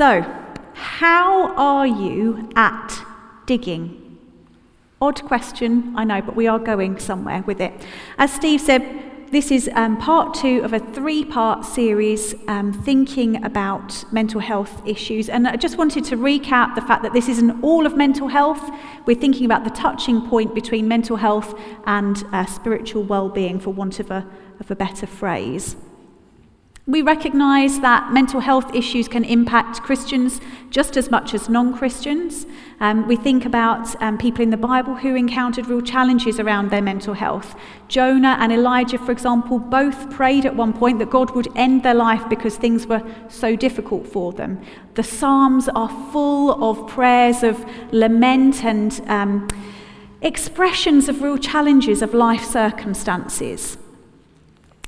So, how are you at digging? Odd question, I know, but we are going somewhere with it. As Steve said, this is um, part two of a three part series um, thinking about mental health issues. And I just wanted to recap the fact that this isn't all of mental health. We're thinking about the touching point between mental health and uh, spiritual well being, for want of a, of a better phrase. We recognise that mental health issues can impact Christians just as much as non Christians. Um, we think about um, people in the Bible who encountered real challenges around their mental health. Jonah and Elijah, for example, both prayed at one point that God would end their life because things were so difficult for them. The Psalms are full of prayers of lament and um, expressions of real challenges of life circumstances.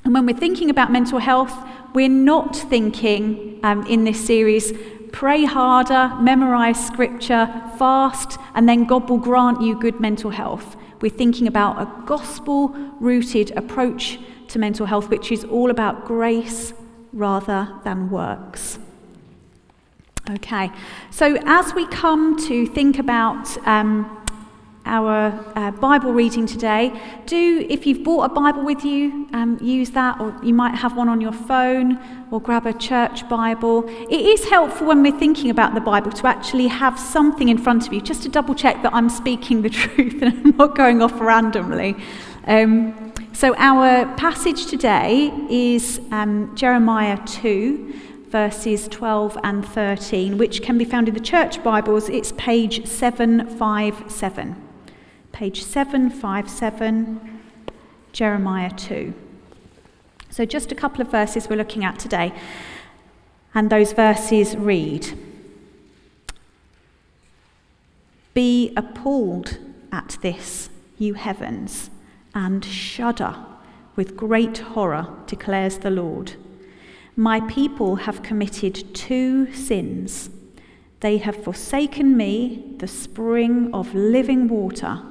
And when we're thinking about mental health, we're not thinking um, in this series, pray harder, memorize scripture, fast, and then God will grant you good mental health. We're thinking about a gospel rooted approach to mental health, which is all about grace rather than works. Okay, so as we come to think about um, our uh, Bible reading today. Do, if you've brought a Bible with you, um, use that, or you might have one on your phone, or grab a church Bible. It is helpful when we're thinking about the Bible to actually have something in front of you, just to double check that I'm speaking the truth and I'm not going off randomly. Um, so, our passage today is um, Jeremiah 2 verses 12 and 13, which can be found in the church Bibles. It's page 757 page 757, Jeremiah 2. So, just a couple of verses we're looking at today. And those verses read Be appalled at this, you heavens, and shudder with great horror, declares the Lord. My people have committed two sins. They have forsaken me, the spring of living water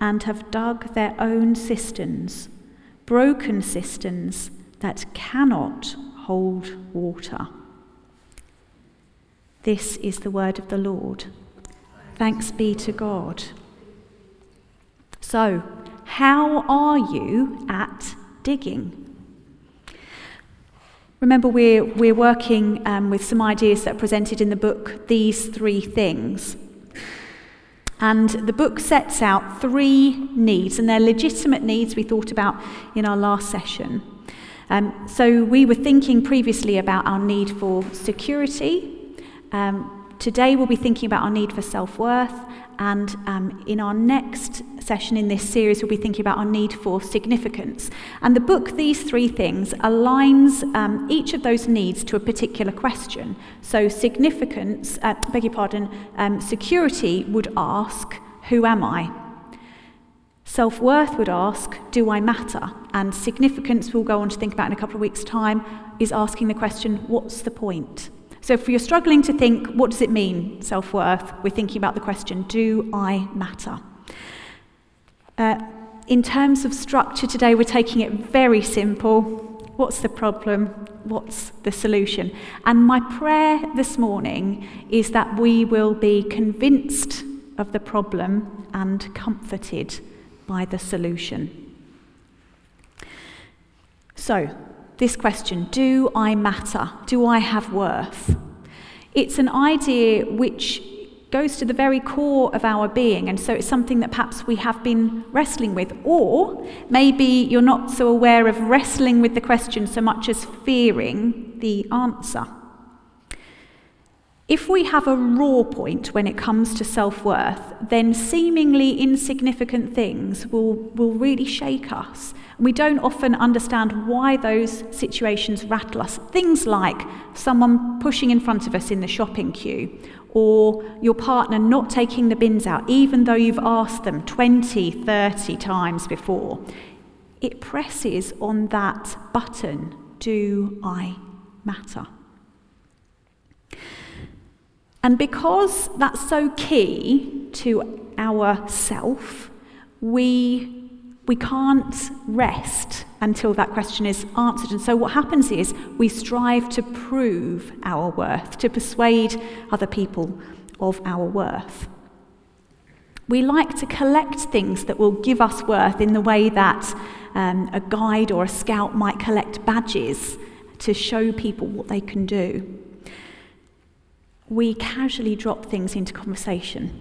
and have dug their own cisterns, broken cisterns that cannot hold water. This is the word of the Lord. Thanks be to God. So, how are you at digging? Remember, we're, we're working um, with some ideas that are presented in the book, These Three Things. And the book sets out three needs, and they're legitimate needs we thought about in our last session. Um, so we were thinking previously about our need for security. Um, today we'll be thinking about our need for self worth and um, in our next session in this series, we'll be thinking about our need for significance. And the book, These Three Things, aligns um, each of those needs to a particular question. So, significance, uh, beg your pardon, um, security would ask, Who am I? Self worth would ask, Do I matter? And significance, we'll go on to think about in a couple of weeks' time, is asking the question, What's the point? So if you're struggling to think, what does it mean, self worth, we're thinking about the question, do I matter? Uh, in terms of structure today, we're taking it very simple. What's the problem? What's the solution? And my prayer this morning is that we will be convinced of the problem and comforted by the solution. So, this question Do I matter? Do I have worth? It's an idea which goes to the very core of our being, and so it's something that perhaps we have been wrestling with. Or maybe you're not so aware of wrestling with the question so much as fearing the answer. If we have a raw point when it comes to self worth, then seemingly insignificant things will, will really shake us. We don't often understand why those situations rattle us. Things like someone pushing in front of us in the shopping queue, or your partner not taking the bins out, even though you've asked them 20, 30 times before. It presses on that button Do I matter? And because that's so key to our self, we we can't rest until that question is answered. And so, what happens is we strive to prove our worth, to persuade other people of our worth. We like to collect things that will give us worth in the way that um, a guide or a scout might collect badges to show people what they can do. We casually drop things into conversation.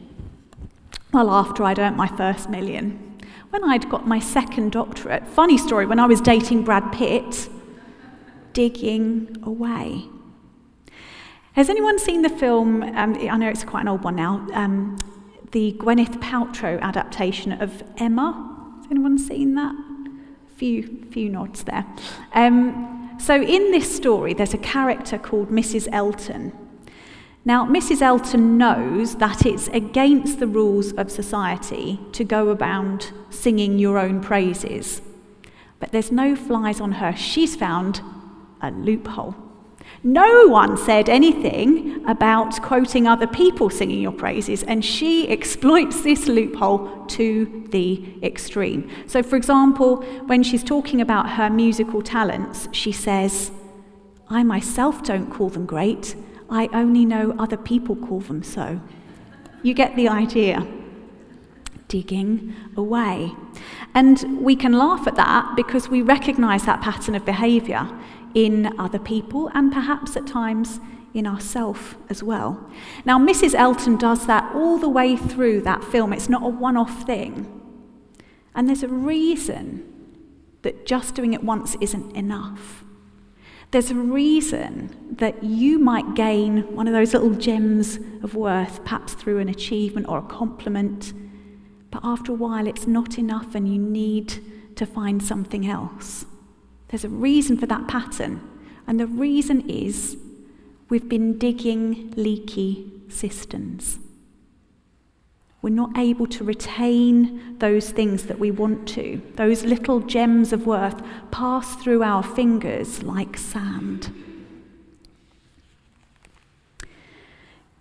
Well, after I'd earned my first million, when I'd got my second doctorate, funny story, when I was dating Brad Pitt, digging away. Has anyone seen the film? Um, I know it's quite an old one now. Um, the Gwyneth Paltrow adaptation of Emma. Has anyone seen that? Few, few nods there. Um, so in this story, there's a character called Mrs. Elton. Now, Mrs. Elton knows that it's against the rules of society to go about singing your own praises. But there's no flies on her. She's found a loophole. No one said anything about quoting other people singing your praises, and she exploits this loophole to the extreme. So, for example, when she's talking about her musical talents, she says, I myself don't call them great, I only know other people call them so. You get the idea. Digging away. And we can laugh at that because we recognize that pattern of behavior in other people and perhaps at times in ourselves as well. Now, Mrs. Elton does that all the way through that film. It's not a one off thing. And there's a reason that just doing it once isn't enough. There's a reason that you might gain one of those little gems of worth, perhaps through an achievement or a compliment, but after a while it's not enough and you need to find something else. There's a reason for that pattern, and the reason is we've been digging leaky cisterns. We're not able to retain those things that we want to. Those little gems of worth pass through our fingers like sand.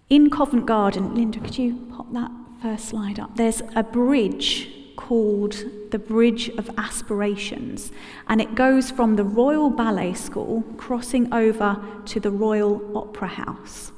In Covent Garden, Linda, could you pop that first slide up? There's a bridge called the Bridge of Aspirations, and it goes from the Royal Ballet School crossing over to the Royal Opera House.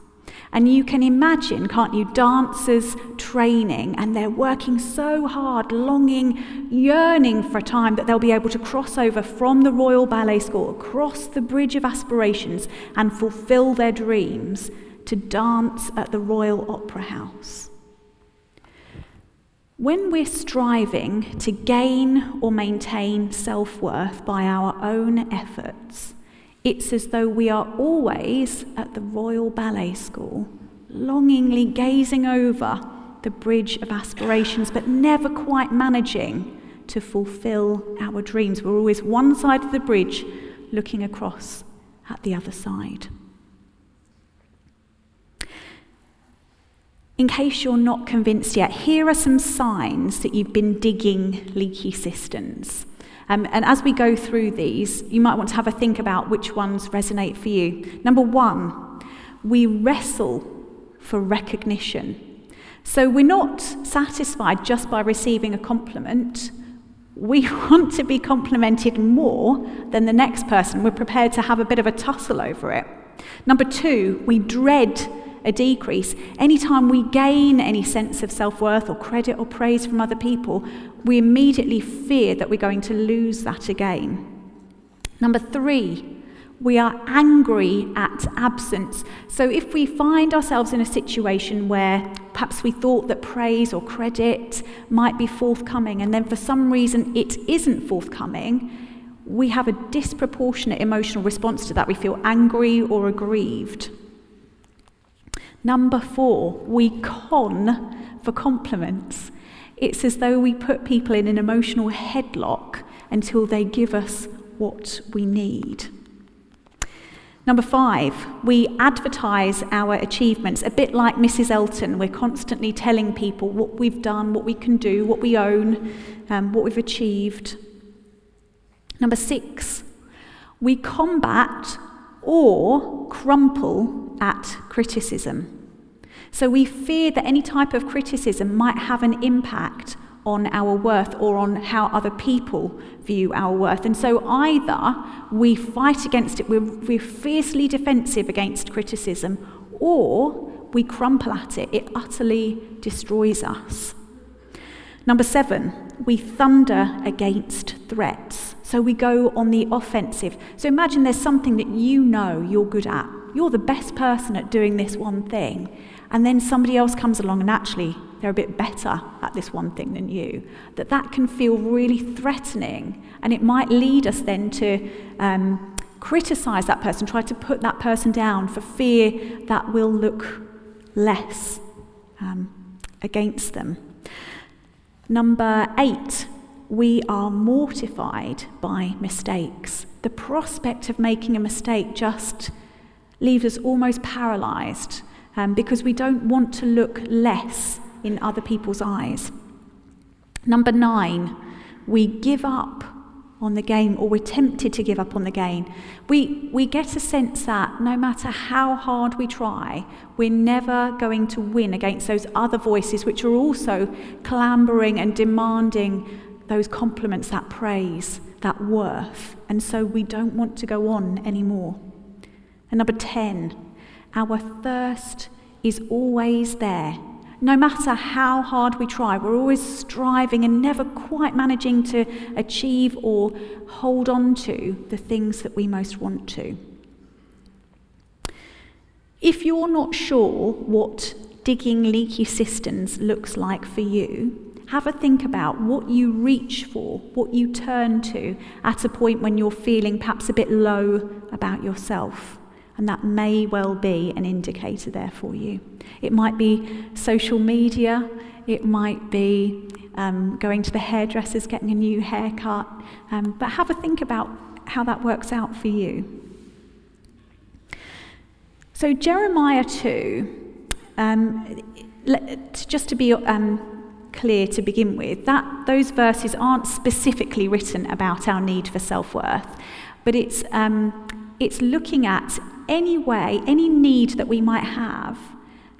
And you can imagine, can't you, dancers training, and they're working so hard, longing, yearning for a time that they'll be able to cross over from the Royal Ballet School, across the Bridge of Aspirations, and fulfill their dreams to dance at the Royal Opera House. When we're striving to gain or maintain self worth by our own efforts, it's as though we are always at the Royal Ballet School, longingly gazing over the bridge of aspirations, but never quite managing to fulfill our dreams. We're always one side of the bridge looking across at the other side. In case you're not convinced yet, here are some signs that you've been digging leaky cisterns. Um, and as we go through these, you might want to have a think about which ones resonate for you. Number one, we wrestle for recognition. So we're not satisfied just by receiving a compliment. We want to be complimented more than the next person. We're prepared to have a bit of a tussle over it. Number two, we dread a decrease. Anytime we gain any sense of self worth or credit or praise from other people, we immediately fear that we're going to lose that again. Number three, we are angry at absence. So if we find ourselves in a situation where perhaps we thought that praise or credit might be forthcoming, and then for some reason it isn't forthcoming, we have a disproportionate emotional response to that. We feel angry or aggrieved. Number four, we con for compliments. It's as though we put people in an emotional headlock until they give us what we need. Number five, we advertise our achievements, a bit like Mrs. Elton. We're constantly telling people what we've done, what we can do, what we own, um, what we've achieved. Number six, we combat or crumple at criticism. So we fear that any type of criticism might have an impact on our worth or on how other people view our worth. And so either we fight against it, we're, we're fiercely defensive against criticism, or we crumple at it. It utterly destroys us. Number seven, we thunder against threats. So we go on the offensive. So imagine there's something that you know you're good at. You're the best person at doing this one thing. And then somebody else comes along and actually they're a bit better at this one thing than you, that that can feel really threatening. And it might lead us then to um, criticize that person, try to put that person down for fear that will look less um, against them. Number eight, we are mortified by mistakes. The prospect of making a mistake just leaves us almost paralyzed um, because we don't want to look less in other people's eyes. Number nine, we give up on the game or we're tempted to give up on the game. We, we get a sense that no matter how hard we try, we're never going to win against those other voices which are also clambering and demanding those compliments, that praise, that worth. And so we don't want to go on anymore. And number 10, our thirst is always there no matter how hard we try, we're always striving and never quite managing to achieve or hold on to the things that we most want to. If you're not sure what digging leaky cisterns looks like for you, have a think about what you reach for, what you turn to at a point when you're feeling perhaps a bit low about yourself and that may well be an indicator there for you. It might be social media, it might be um, going to the hairdressers, getting a new haircut, um, but have a think about how that works out for you. So, Jeremiah 2, um, just to be um, clear to begin with, that those verses aren't specifically written about our need for self worth, but it's, um, it's looking at any way, any need that we might have,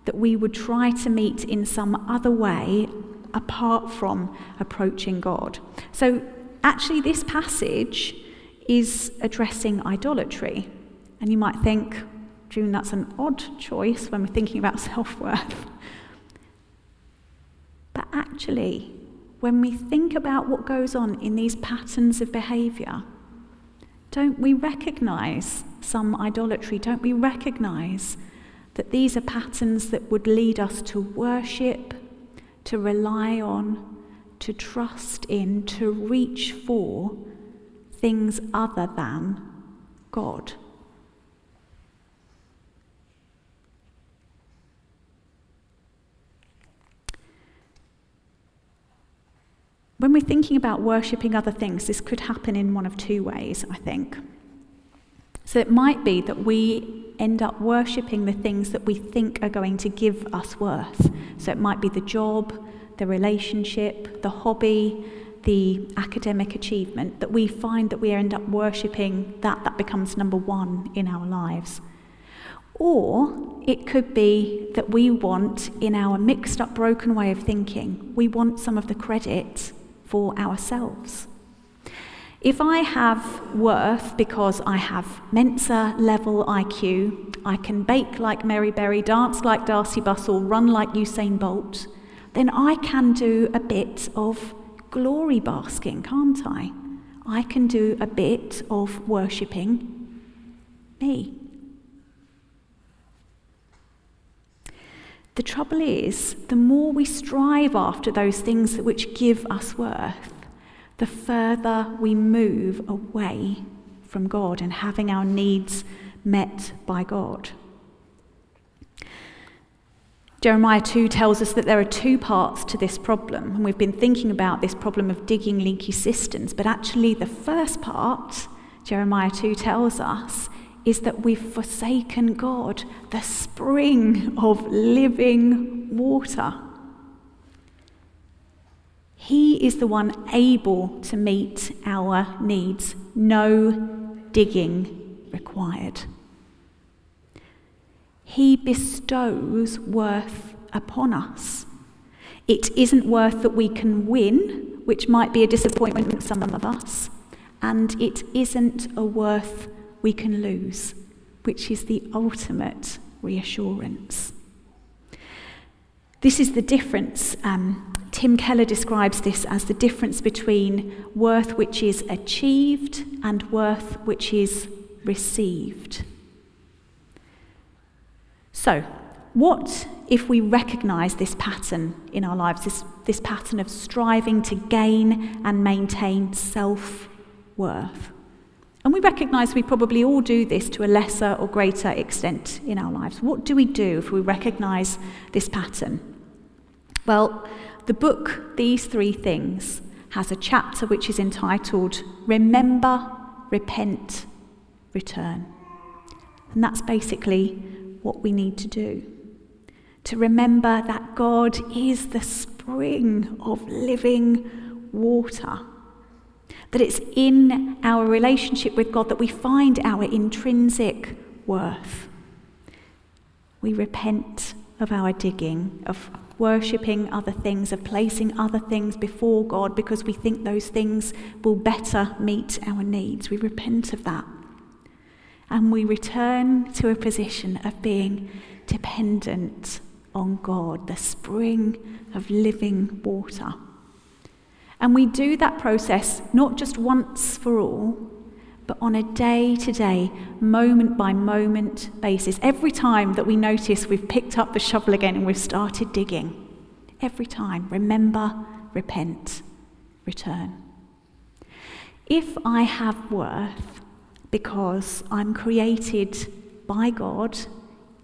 that we would try to meet in some other way apart from approaching God. So, actually, this passage is addressing idolatry. And you might think, June, that's an odd choice when we're thinking about self worth. But actually, when we think about what goes on in these patterns of behaviour, don't we recognize some idolatry? Don't we recognize that these are patterns that would lead us to worship, to rely on, to trust in, to reach for things other than God? When we're thinking about worshipping other things, this could happen in one of two ways, I think. So it might be that we end up worshipping the things that we think are going to give us worth. So it might be the job, the relationship, the hobby, the academic achievement, that we find that we end up worshipping that, that becomes number one in our lives. Or it could be that we want, in our mixed up, broken way of thinking, we want some of the credit for ourselves. If I have worth because I have Mensa level IQ, I can bake like Mary Berry, dance like Darcey Bussell, run like Usain Bolt, then I can do a bit of glory basking, can't I? I can do a bit of worshipping me. The trouble is, the more we strive after those things which give us worth, the further we move away from God and having our needs met by God. Jeremiah 2 tells us that there are two parts to this problem, and we've been thinking about this problem of digging leaky cisterns, but actually, the first part, Jeremiah 2 tells us, is that we've forsaken God, the spring of living water. He is the one able to meet our needs, no digging required. He bestows worth upon us. It isn't worth that we can win, which might be a disappointment for some of us. And it isn't a worth we can lose, which is the ultimate reassurance. This is the difference. Um, Tim Keller describes this as the difference between worth which is achieved and worth which is received. So, what if we recognize this pattern in our lives, this, this pattern of striving to gain and maintain self worth? And we recognize we probably all do this to a lesser or greater extent in our lives. What do we do if we recognize this pattern? Well, the book, These Three Things, has a chapter which is entitled Remember, Repent, Return. And that's basically what we need to do. To remember that God is the spring of living water that it's in our relationship with God that we find our intrinsic worth. We repent of our digging, of worshipping other things, of placing other things before God because we think those things will better meet our needs. We repent of that. And we return to a position of being dependent on God, the spring of living water. And we do that process not just once for all, but on a day to day, moment by moment basis. Every time that we notice we've picked up the shovel again and we've started digging, every time, remember, repent, return. If I have worth because I'm created by God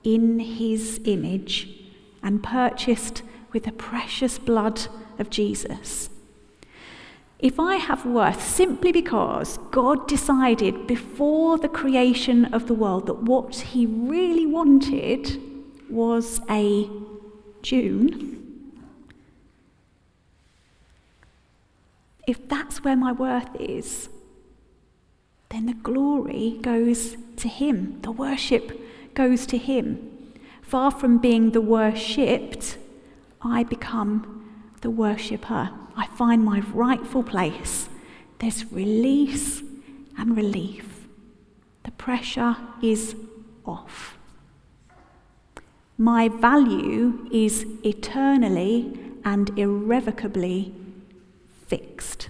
in His image and purchased with the precious blood of Jesus, if I have worth simply because God decided before the creation of the world that what he really wanted was a June, if that's where my worth is, then the glory goes to him, the worship goes to him. Far from being the worshipped, I become the worshipper. I find my rightful place. There's release and relief. The pressure is off. My value is eternally and irrevocably fixed.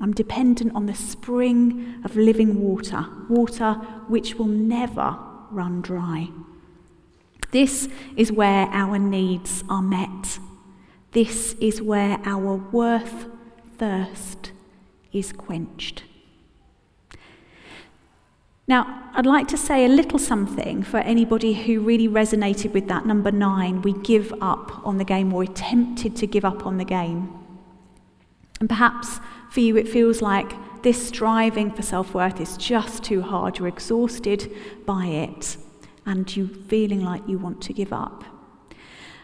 I'm dependent on the spring of living water, water which will never run dry. This is where our needs are met. This is where our worth thirst is quenched. Now, I'd like to say a little something for anybody who really resonated with that number nine. We give up on the game, or we're tempted to give up on the game. And perhaps for you, it feels like this striving for self worth is just too hard. You're exhausted by it, and you're feeling like you want to give up.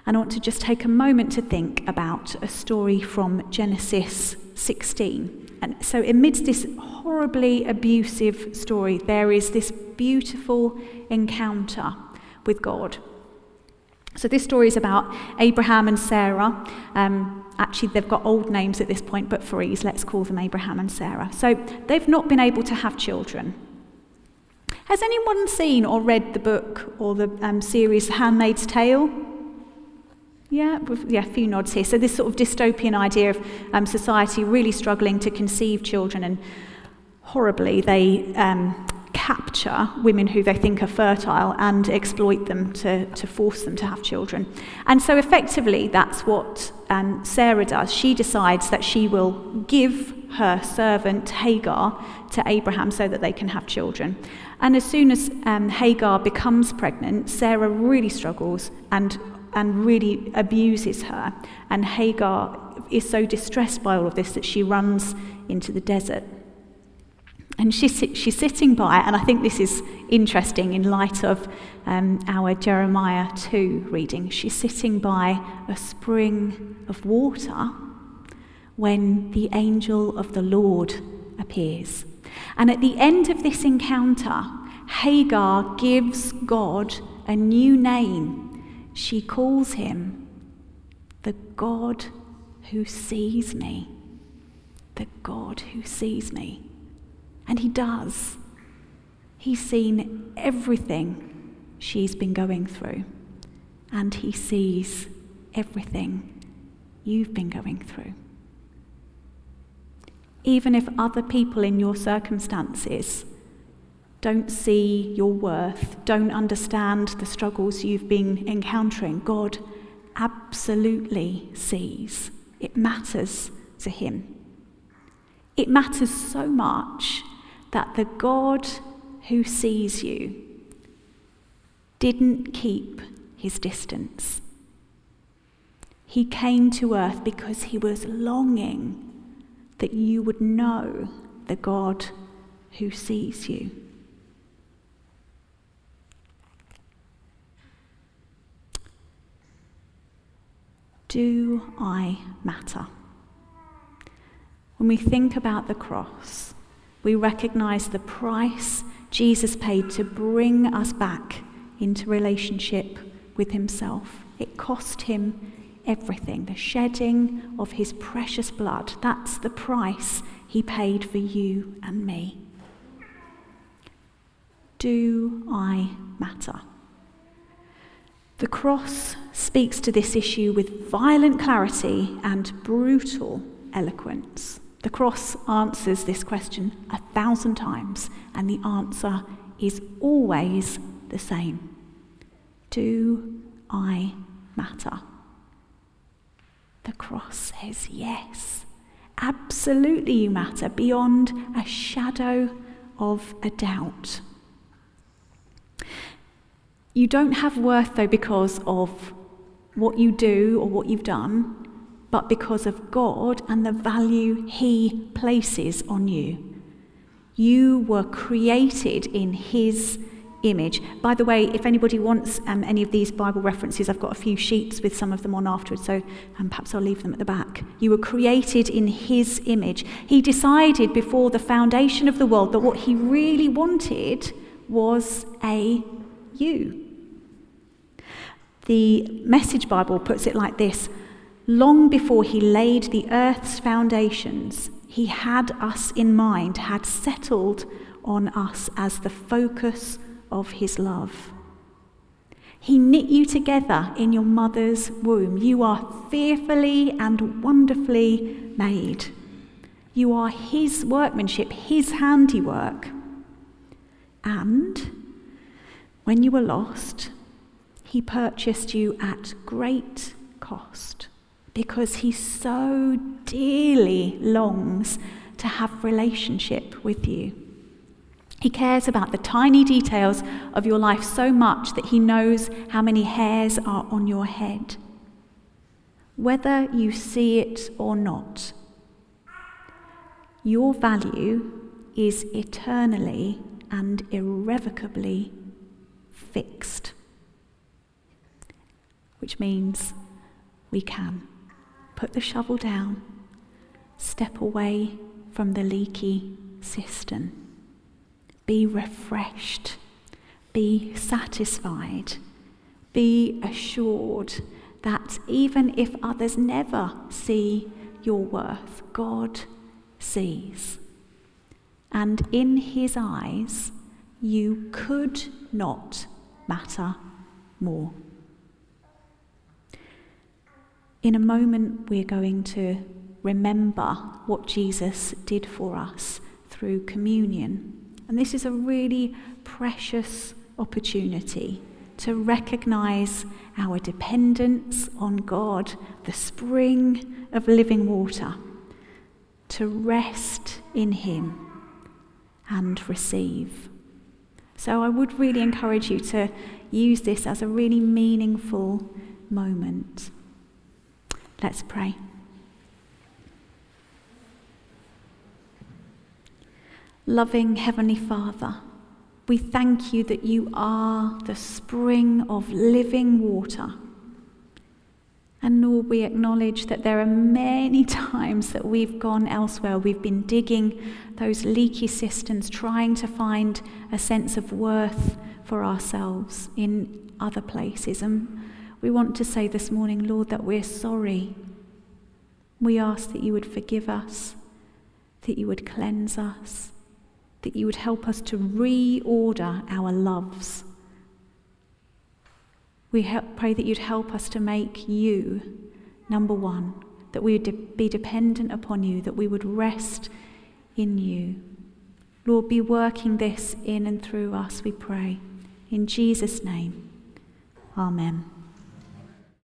And I want to just take a moment to think about a story from Genesis 16. And so, amidst this horribly abusive story, there is this beautiful encounter with God. So, this story is about Abraham and Sarah. Um, actually, they've got old names at this point, but for ease, let's call them Abraham and Sarah. So, they've not been able to have children. Has anyone seen or read the book or the um, series Handmaid's Tale? Yeah, yeah, a few nods here. So this sort of dystopian idea of um, society really struggling to conceive children, and horribly they um, capture women who they think are fertile and exploit them to, to force them to have children. And so effectively, that's what um, Sarah does. She decides that she will give her servant Hagar to Abraham so that they can have children. And as soon as um, Hagar becomes pregnant, Sarah really struggles and and really abuses her. And Hagar is so distressed by all of this that she runs into the desert. And she's, she's sitting by, and I think this is interesting in light of um, our Jeremiah 2 reading. She's sitting by a spring of water when the angel of the Lord appears. And at the end of this encounter, Hagar gives God a new name she calls him the God who sees me. The God who sees me. And He does. He's seen everything she's been going through, and He sees everything you've been going through. Even if other people in your circumstances don't see your worth, don't understand the struggles you've been encountering, God absolutely sees. It matters to Him. It matters so much that the God who sees you didn't keep his distance. He came to earth because he was longing that you would know the God who sees you. Do I matter? When we think about the cross, we recognize the price Jesus paid to bring us back into relationship with Himself. It cost Him everything. The shedding of His precious blood, that's the price He paid for you and me. Do I matter? The cross speaks to this issue with violent clarity and brutal eloquence. The cross answers this question a thousand times, and the answer is always the same Do I matter? The cross says yes. Absolutely, you matter beyond a shadow of a doubt. You don't have worth, though, because of what you do or what you've done but because of God and the value He places on you. You were created in His image. By the way, if anybody wants um, any of these Bible references, I've got a few sheets with some of them on afterwards, so um, perhaps I'll leave them at the back. You were created in His image. He decided before the foundation of the world that what He really wanted was a you. The Message Bible puts it like this Long before he laid the earth's foundations, he had us in mind, had settled on us as the focus of his love. He knit you together in your mother's womb. You are fearfully and wonderfully made. You are his workmanship, his handiwork. And when you were lost, he purchased you at great cost because he so dearly longs to have relationship with you. He cares about the tiny details of your life so much that he knows how many hairs are on your head. Whether you see it or not, your value is eternally and irrevocably fixed, which means we can put the shovel down, step away from the leaky cistern. Be refreshed, be satisfied, be assured that even if others never see your worth, God sees. And in his eyes, you could not matter more. In a moment, we're going to remember what Jesus did for us through communion. And this is a really precious opportunity to recognize our dependence on God, the spring of living water, to rest in Him and receive. So I would really encourage you to use this as a really meaningful moment. Let's pray. Loving Heavenly Father, we thank you that you are the spring of living water. And Lord, we acknowledge that there are many times that we've gone elsewhere. We've been digging those leaky cisterns, trying to find a sense of worth for ourselves in other places. And We want to say this morning, Lord, that we're sorry. We ask that you would forgive us, that you would cleanse us, that you would help us to reorder our loves. We help, pray that you'd help us to make you number one, that we would de- be dependent upon you, that we would rest in you. Lord, be working this in and through us, we pray. In Jesus' name, amen.